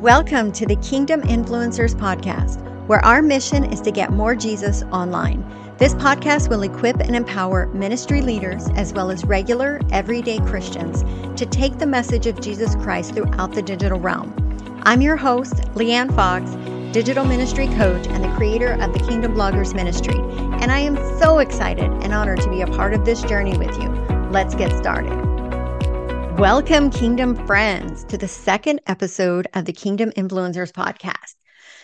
Welcome to the Kingdom Influencers Podcast, where our mission is to get more Jesus online. This podcast will equip and empower ministry leaders as well as regular, everyday Christians to take the message of Jesus Christ throughout the digital realm. I'm your host, LeeAnn Fox, digital ministry coach and the creator of the Kingdom Bloggers Ministry, and I am so excited and honored to be a part of this journey with you. Let's get started. Welcome, Kingdom friends, to the second episode of the Kingdom Influencers podcast.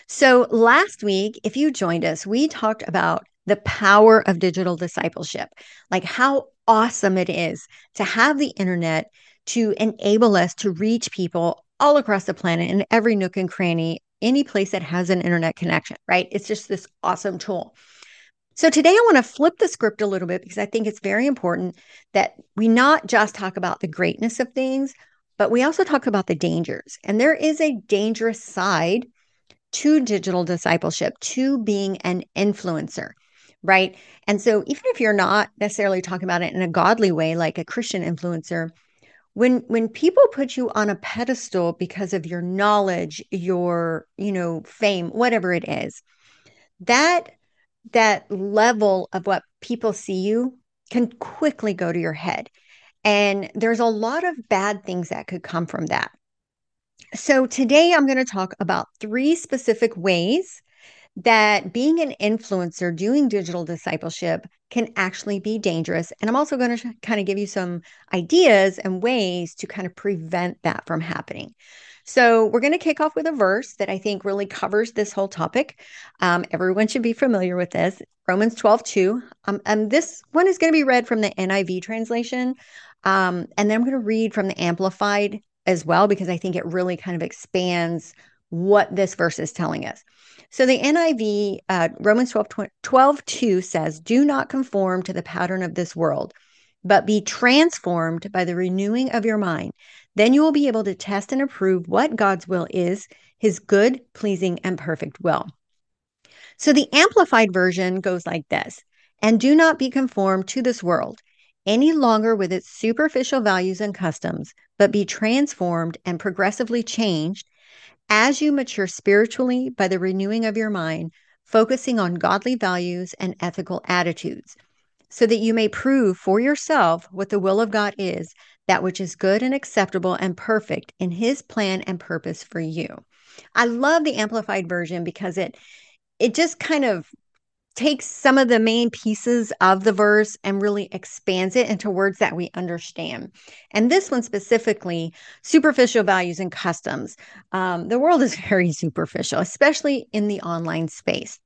So, last week, if you joined us, we talked about the power of digital discipleship, like how awesome it is to have the internet to enable us to reach people all across the planet in every nook and cranny, any place that has an internet connection, right? It's just this awesome tool. So today I want to flip the script a little bit because I think it's very important that we not just talk about the greatness of things, but we also talk about the dangers. And there is a dangerous side to digital discipleship, to being an influencer, right? And so even if you're not necessarily talking about it in a godly way like a Christian influencer, when when people put you on a pedestal because of your knowledge, your, you know, fame, whatever it is, that that level of what people see you can quickly go to your head. And there's a lot of bad things that could come from that. So, today I'm going to talk about three specific ways that being an influencer doing digital discipleship can actually be dangerous. And I'm also going to kind of give you some ideas and ways to kind of prevent that from happening. So, we're going to kick off with a verse that I think really covers this whole topic. Um, everyone should be familiar with this Romans 12, 2. Um, and this one is going to be read from the NIV translation. Um, and then I'm going to read from the Amplified as well, because I think it really kind of expands what this verse is telling us. So the NIV, uh, Romans 12, 12, 2 says, Do not conform to the pattern of this world, but be transformed by the renewing of your mind. Then you will be able to test and approve what God's will is, his good, pleasing, and perfect will. So the amplified version goes like this And do not be conformed to this world any longer with its superficial values and customs, but be transformed and progressively changed as you mature spiritually by the renewing of your mind, focusing on godly values and ethical attitudes, so that you may prove for yourself what the will of God is, that which is good and acceptable and perfect in his plan and purpose for you. I love the amplified version because it it just kind of takes some of the main pieces of the verse and really expands it into words that we understand. And this one specifically, superficial values and customs. Um, the world is very superficial, especially in the online space.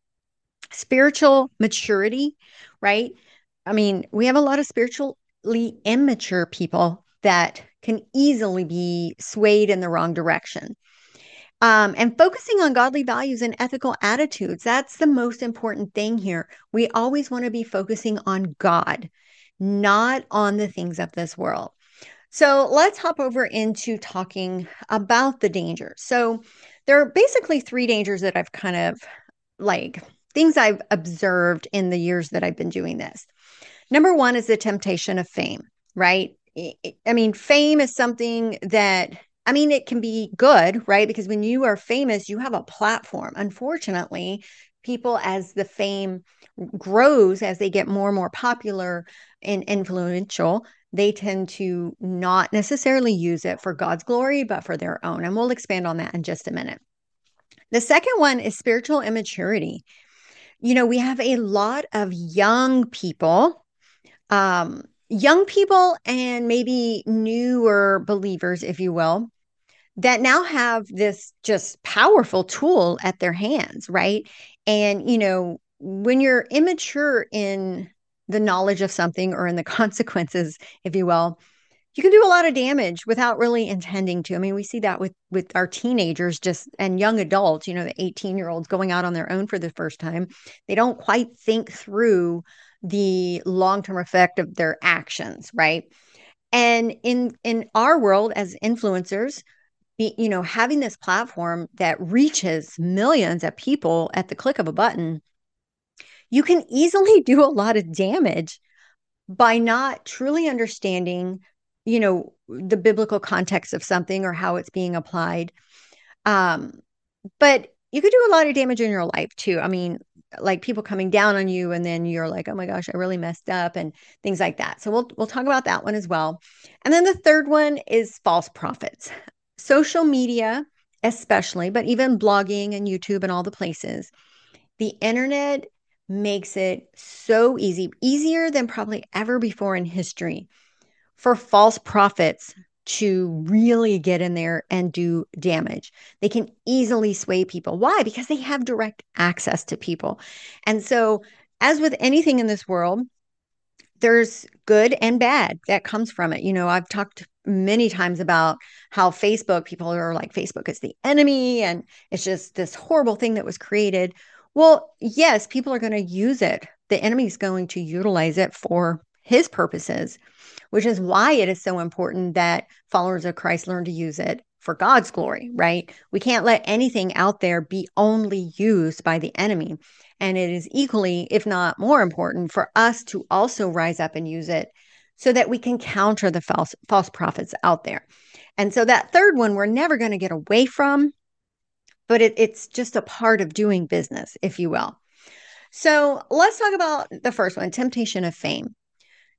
Spiritual maturity, right? I mean, we have a lot of spiritually immature people that can easily be swayed in the wrong direction. Um, and focusing on godly values and ethical attitudes, that's the most important thing here. We always want to be focusing on God, not on the things of this world. So let's hop over into talking about the dangers. So there are basically three dangers that I've kind of like things I've observed in the years that I've been doing this. Number one is the temptation of fame, right? I mean, fame is something that, I mean, it can be good, right? Because when you are famous, you have a platform. Unfortunately, people, as the fame grows, as they get more and more popular and influential, they tend to not necessarily use it for God's glory, but for their own. And we'll expand on that in just a minute. The second one is spiritual immaturity. You know, we have a lot of young people um, young people and maybe newer believers, if you will, that now have this just powerful tool at their hands, right? And, you know, when you're immature in the knowledge of something or in the consequences, if you will, you can do a lot of damage without really intending to. I mean, we see that with with our teenagers just and young adults, you know, the 18 year olds going out on their own for the first time. They don't quite think through the long-term effect of their actions right and in in our world as influencers be, you know having this platform that reaches millions of people at the click of a button you can easily do a lot of damage by not truly understanding you know the biblical context of something or how it's being applied Um, but you could do a lot of damage in your life too. I mean, like people coming down on you and then you're like, "Oh my gosh, I really messed up," and things like that. So we'll we'll talk about that one as well. And then the third one is false prophets. Social media, especially, but even blogging and YouTube and all the places. The internet makes it so easy, easier than probably ever before in history for false prophets to really get in there and do damage. They can easily sway people. Why? Because they have direct access to people. And so, as with anything in this world, there's good and bad that comes from it. You know, I've talked many times about how Facebook, people are like, Facebook is the enemy and it's just this horrible thing that was created. Well, yes, people are going to use it. The enemy is going to utilize it for his purposes which is why it is so important that followers of Christ learn to use it for God's glory, right? We can't let anything out there be only used by the enemy. And it is equally, if not more important, for us to also rise up and use it so that we can counter the false false prophets out there. And so that third one we're never going to get away from, but it, it's just a part of doing business, if you will. So let's talk about the first one temptation of fame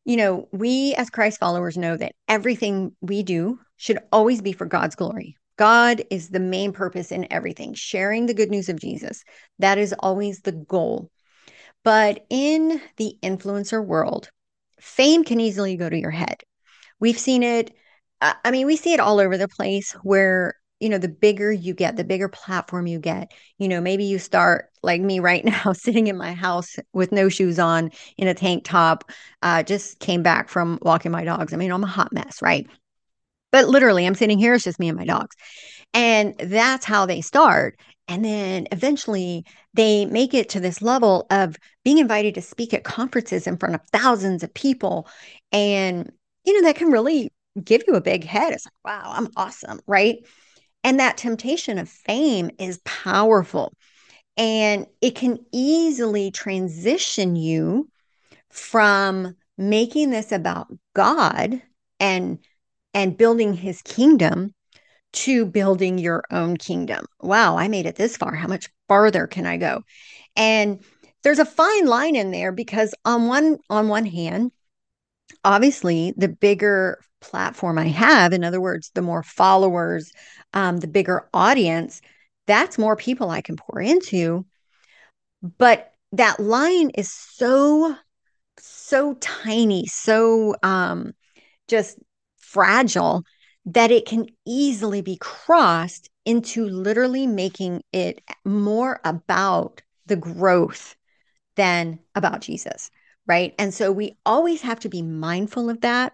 you know, we as Christ followers know that everything we do should always be for God's glory. God is the main purpose in everything, sharing the good news of Jesus. That is always the goal. But in the influencer world, fame can easily go to your head. We've seen it, uh, I mean, we see it all over the place where you know, the bigger you get, the bigger platform you get, you know, maybe you start like me right now, sitting in my house with no shoes on in a tank top, uh, just came back from walking my dogs. I mean, I'm a hot mess, right? But literally, I'm sitting here, it's just me and my dogs. And that's how they start. And then eventually they make it to this level of being invited to speak at conferences in front of thousands of people. And, you know, that can really give you a big head. It's like, wow, I'm awesome, right? And that temptation of fame is powerful and it can easily transition you from making this about God and and building his kingdom to building your own kingdom. Wow, I made it this far. How much farther can I go? And there's a fine line in there because on one on one hand, obviously the bigger platform I have, in other words, the more followers, um, the bigger audience, that's more people I can pour into. But that line is so, so tiny, so um, just fragile that it can easily be crossed into literally making it more about the growth than about Jesus right? And so we always have to be mindful of that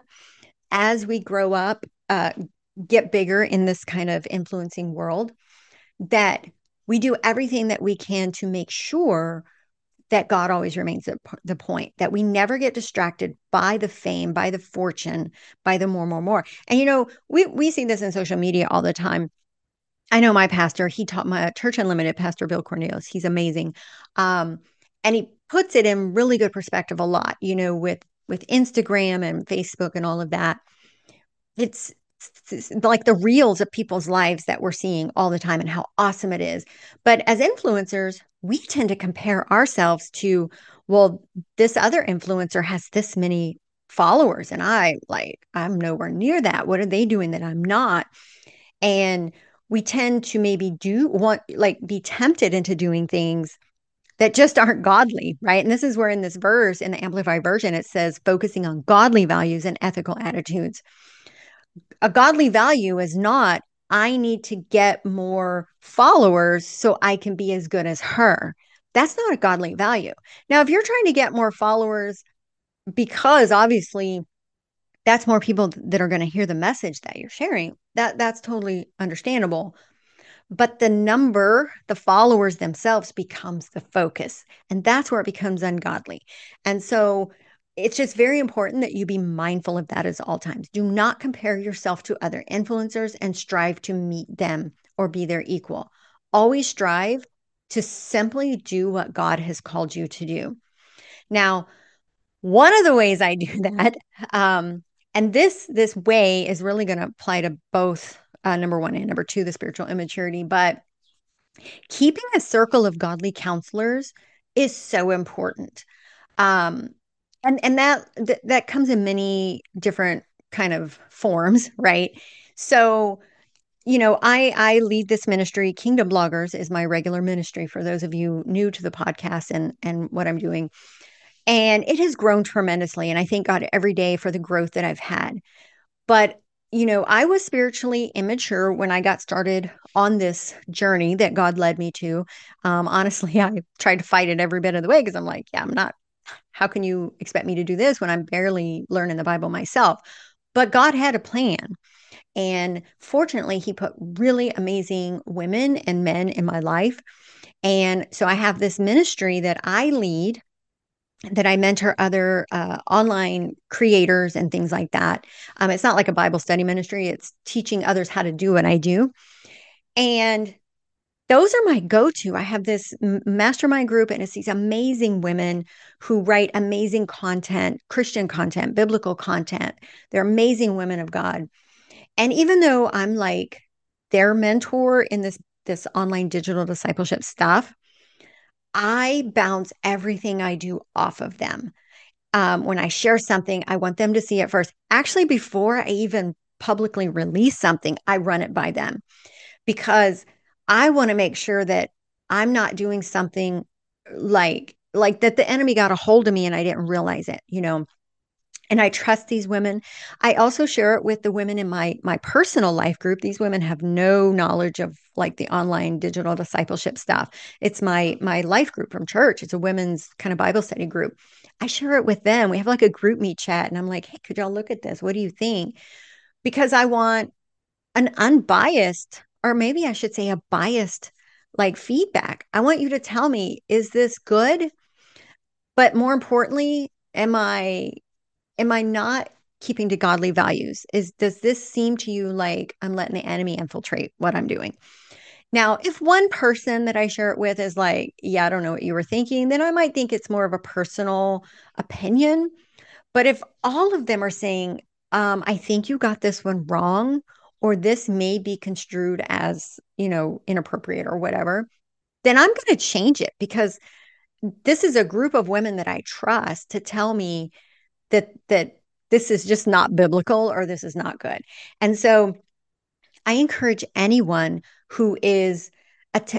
as we grow up, uh, get bigger in this kind of influencing world, that we do everything that we can to make sure that God always remains the, the point, that we never get distracted by the fame, by the fortune, by the more, more, more. And, you know, we, we see this in social media all the time. I know my pastor, he taught my Church Unlimited, Pastor Bil Cornelius. He's amazing. Um, and he puts it in really good perspective a lot, you know, with with Instagram and Facebook and all of that. It's, it's like the reels of people's lives that we're seeing all the time and how awesome it is. But as influencers, we tend to compare ourselves to, well, this other influencer has this many followers and I like I'm nowhere near that. What are they doing that I'm not? And we tend to maybe do want like be tempted into doing things that just aren't godly, right? And this is where in this verse in the Amplified Version, it says focusing on godly values and ethical attitudes. A godly value is not, I need to get more followers so I can be as good as her. That's not a godly value. Now, if you're trying to get more followers because obviously that's more people that are going to hear the message that you're sharing, that that's totally understandable but the number, the followers themselves becomes the focus. And that's where it becomes ungodly. And so it's just very important that you be mindful of that at all times. Do not compare yourself to other influencers and strive to meet them or be their equal. Always strive to simply do what God has called you to do. Now, one of the ways I do that, um, and this this way is really going to apply to both uh, number one and number two, the spiritual immaturity. But keeping a circle of godly counselors is so important. Um, and and that th- that comes in many different kind of forms, right? So you know i i lead this ministry. Kingdom bloggers is my regular ministry for those of you new to the podcast and and what i'm doing. And it has grown tremendously and i thank god every day for the growth that i've had. But you know i was spiritually immature when i got started on this journey that god led me to. Um, honestly i tried to fight it every bit of the way because i'm like yeah i'm not how can you expect me to do this when i'm barely learning the bible myself but god had a plan and fortunately, he put really amazing women and men in my life. And so I have this ministry that I lead that I mentor other uh, online creators and things like that. Um, it's not like a Bible study ministry, it's teaching others how to do what I do. And those are my go to. I have this mastermind group, and it's these amazing women who write amazing content, Christian content, biblical content. They're amazing women of God. And even though I'm like their mentor in this this online digital discipleship stuff, I bounce everything I do off of them. Um, when I share something, I want them to see it first. Actually, before I even publicly release something, I run it by them because I want to make sure that I'm not doing something like like that the enemy got a hold of me and I didn't realize it. You know, and I trust these women. I also share it with the women in my my personal life group. These women have no knowledge of like the online digital discipleship stuff. It's my my life group from church. It's a women's kind of Bible study group. I share it with them. We have like a GroupMe chat and I'm like, "Hey, could y'all look at this? What do you think?" Because I want an unbiased or maybe I should say a biased like feedback. I want you to tell me, is this good? But more importantly, am I am I not keeping to godly values? Is does this seem to you like I'm letting the enemy infiltrate what I'm doing? Now, if one person that I share it with is like, yeah, I don't know what you were thinking, then I might think it's more of a personal opinion. But if all of them are saying, um, I think you got this one wrong, or this may be construed as, you know, inappropriate or whatever, then I'm going to change it because this is a group of women that I trust to tell me that that this is just not biblical or this is not good. And so I encourage anyone who is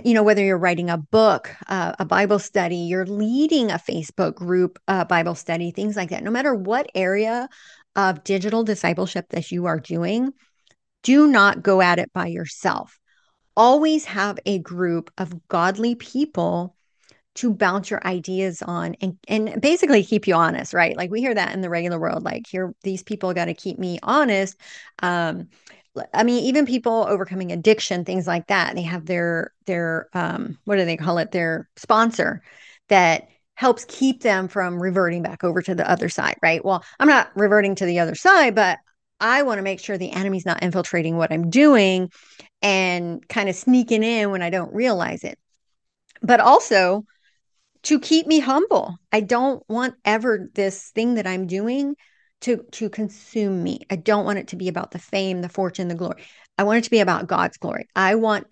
you know whether you're writing a book uh, a bible study you're leading a facebook group uh, bible study things like that no matter what area of digital discipleship that you are doing do not go at it by yourself always have a group of godly people to bounce your ideas on and and basically keep you honest, right? Like we hear that in the regular world, like here these people got to keep me honest. Um, I mean, even people overcoming addiction, things like that, they have their their um, what do they call it? Their sponsor that helps keep them from reverting back over to the other side, right? Well, I'm not reverting to the other side, but I want to make sure the enemy's not infiltrating what I'm doing and kind of sneaking in when I don't realize it. But also, to keep me humble. I don't want ever this thing that I'm doing to to consume me. I don't want it to be about the fame, the fortune, the glory. I want it to be about God's glory. I want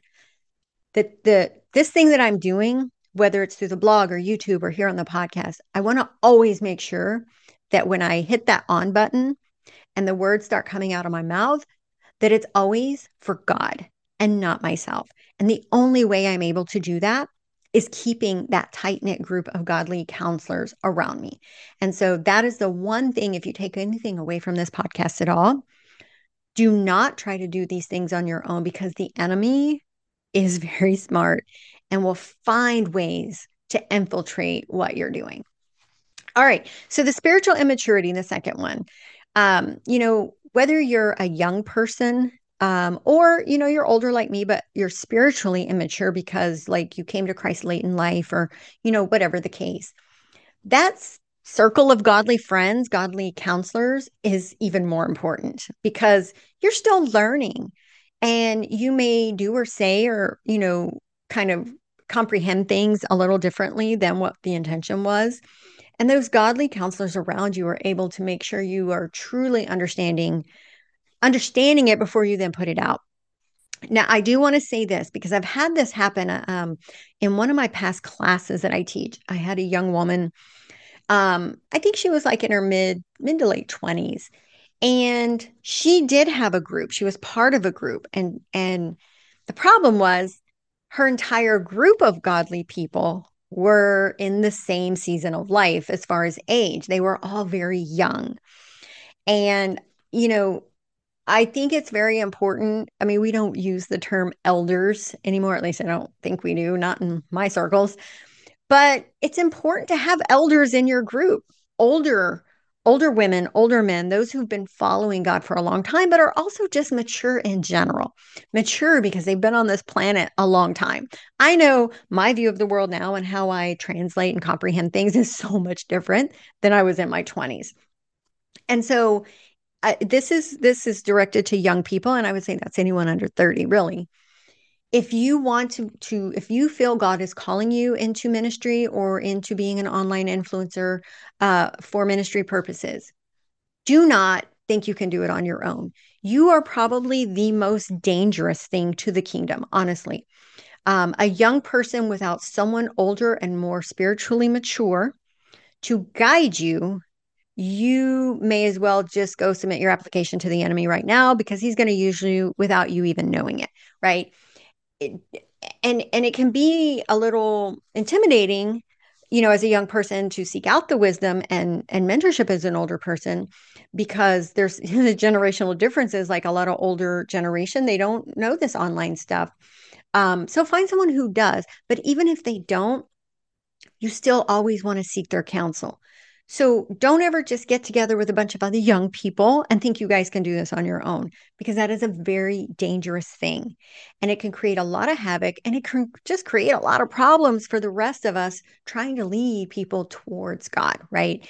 that the this thing that I'm doing, whether it's through the blog or YouTube or here on the podcast, I want to always make sure that when I hit that on button and the words start coming out of my mouth, that it's always for God and not myself. And the only way I'm able to do that is keeping that tight knit group of godly counselors around me. And so that is the one thing, if you take anything away from this podcast at all, do not try to do these things on your own because the enemy is very smart and will find ways to infiltrate what you're doing. All right. So the spiritual immaturity, the second one, um, you know, whether you're a young person um, or you know you're older like me but you're spiritually immature because like you came to christ late in life or you know whatever the case that's circle of godly friends godly counselors is even more important because you're still learning and you may do or say or you know kind of comprehend things a little differently than what the intention was and those godly counselors around you are able to make sure you are truly understanding understanding it before you then put it out. now, I do want to say this because I've had this happen um, in one of my past classes that I teach. I had a young woman. Um, I think she was like in her mid mid to late twenties, and she did have a group. She was part of a group, and and the problem was her entire group of godly people were in the same season of life as far as age. They were all very young, and you know I think it's very important. I mean, we don't use the term elders anymore, at least I don't think we do, not in my circles. But it's important to have elders in your group, older older women, older men, those who've been following God for a long time but are also just mature in general. Mature because they've been on this planet a long time. I know my view of the world now and how I translate and comprehend things is so much different than I was in my 20s. And so uh, this is this is directed to young people and i would say that's anyone under 30 really if you want to to if you feel god is calling you into ministry or into being an online influencer uh, for ministry purposes do not think you can do it on your own you are probably the most dangerous thing to the kingdom honestly um, a young person without someone older and more spiritually mature to guide you you may as well just go submit your application to the enemy right now because he's going to use you without you even knowing it, right? It, and and it can be a little intimidating, you know, as a young person to seek out the wisdom and and mentorship as an older person because there's the generational differences like a lot of older generation they don't know this online stuff. Um, so find someone who does, but even if they don't, you still always want to seek their counsel so don't ever just get together with a bunch of other young people and think you guys can do this on your own because that is a very dangerous thing. And it can create a lot of havoc and it can just create a lot of problems for the rest of us trying to lead people towards God, right?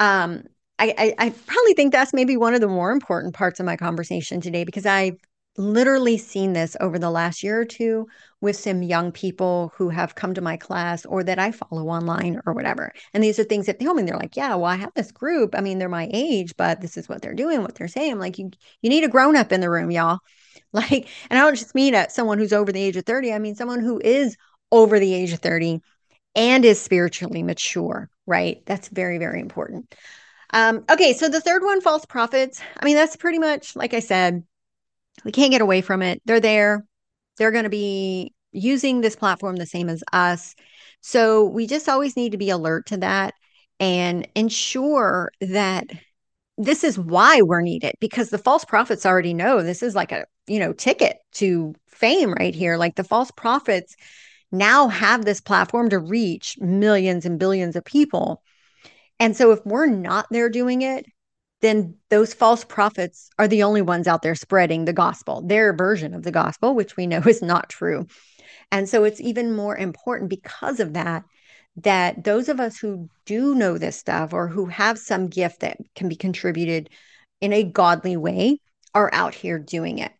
Um, I, I, I probably think that's maybe one of the more important parts of my conversation today because I've literally seen this over the last year or two with some young people who have come to my class or that I follow online or whatever. And these are things that they tell me. They're like, yeah, well, I have this group. I mean, they're my age, but this is what they're doing, what they're saying. I'm like, you, you need a grown up in the room, y'all. Like, and I don't just mean at someone who's over the age of 30. I mean, someone who is over the age of 30 and is spiritually mature, right? That's very, very important. Um, okay, so the third one, false prophets. I mean, that's pretty much, like I said, we can't get away from it. They're there. They're going to be using this platform the same as us. So we just always need to be alert to that and ensure that this is why we're needed because the false prophets already know this is like a, you know, ticket to fame right here. Like the false prophets now have this platform to reach millions and billions of people. And so if we're not there doing it, then those false prophets are the only ones out there spreading the gospel, their version of the gospel, which we know is not true. And so it's even more important because of that, that those of us who do know this stuff or who have some gift that can be contributed in a godly way are out here doing it.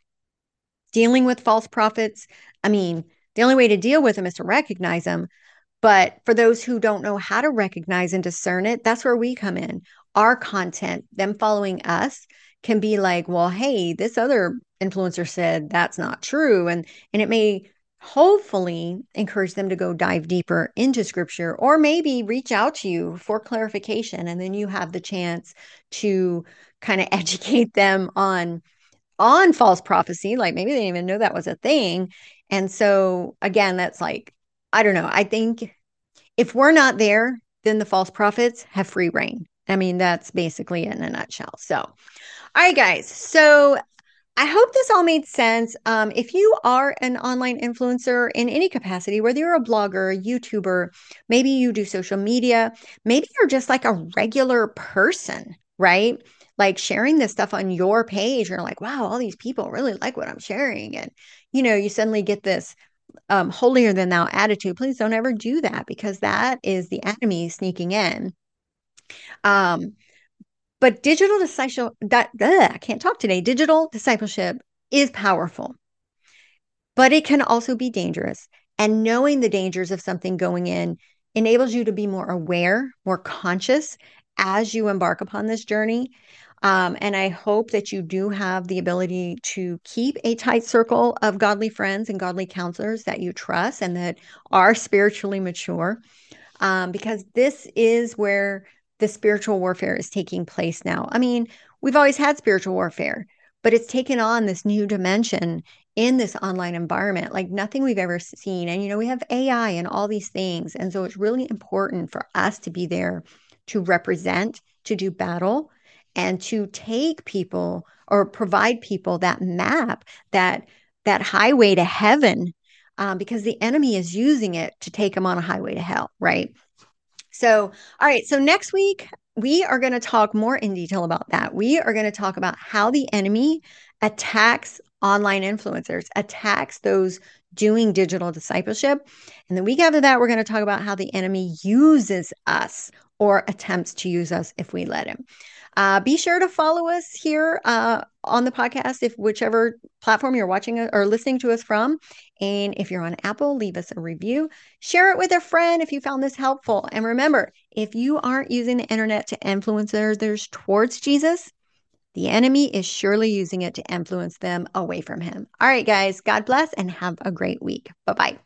Dealing with false prophets, I mean, the only way to deal with them is to recognize them. But for those who don't know how to recognize and discern it, that's where we come in our content, them following us can be like, well, hey, this other influencer said that's not true. And and it may hopefully encourage them to go dive deeper into scripture or maybe reach out to you for clarification. And then you have the chance to kind of educate them on on false prophecy. Like maybe they didn't even know that was a thing. And so again, that's like, I don't know. I think if we're not there, then the false prophets have free reign. I mean, that's basically in a nutshell. So, all right, guys. So, I hope this all made sense. Um, if you are an online influencer in any capacity, whether you're a blogger, a YouTuber, maybe you do social media, maybe you're just like a regular person, right? Like sharing this stuff on your page, you're like, wow, all these people really like what I'm sharing. And, you know, you suddenly get this um, holier than thou attitude. Please don't ever do that because that is the enemy sneaking in um, but digital discipleship that ugh, I can't talk today. Digital discipleship is powerful, but it can also be dangerous. And knowing the dangers of something going in enables you to be more aware, more conscious as you embark upon this journey. Um, and I hope that you do have the ability to keep a tight circle of godly friends and godly counselors that you trust and that are spiritually mature, um, because this is where the spiritual warfare is taking place now. I mean, we've always had spiritual warfare, but it's taken on this new dimension in this online environment like nothing we've ever seen. And, you know, we have AI and all these things. And so it's really important for us to be there to represent, to do battle, and to take people or provide people that map, that that highway to heaven, um, because the enemy is using it to take them on a highway to hell, right? So, all right. So next week we are going to talk more in detail about that. We are going to talk about how the enemy attacks online influencers, attacks those doing digital discipleship. And the week after that, we're going to talk about how the enemy uses us or attempts to use us if we let him. Uh, be sure to follow us here uh, on the podcast, if whichever platform you're watching or listening to us from. And if you're on Apple, leave us a review. Share it with a friend if you found this helpful. And remember, if you aren't using the internet to influence others towards Jesus, the enemy is surely using it to influence them away from him. All right, guys, God bless and have a great week. Bye bye.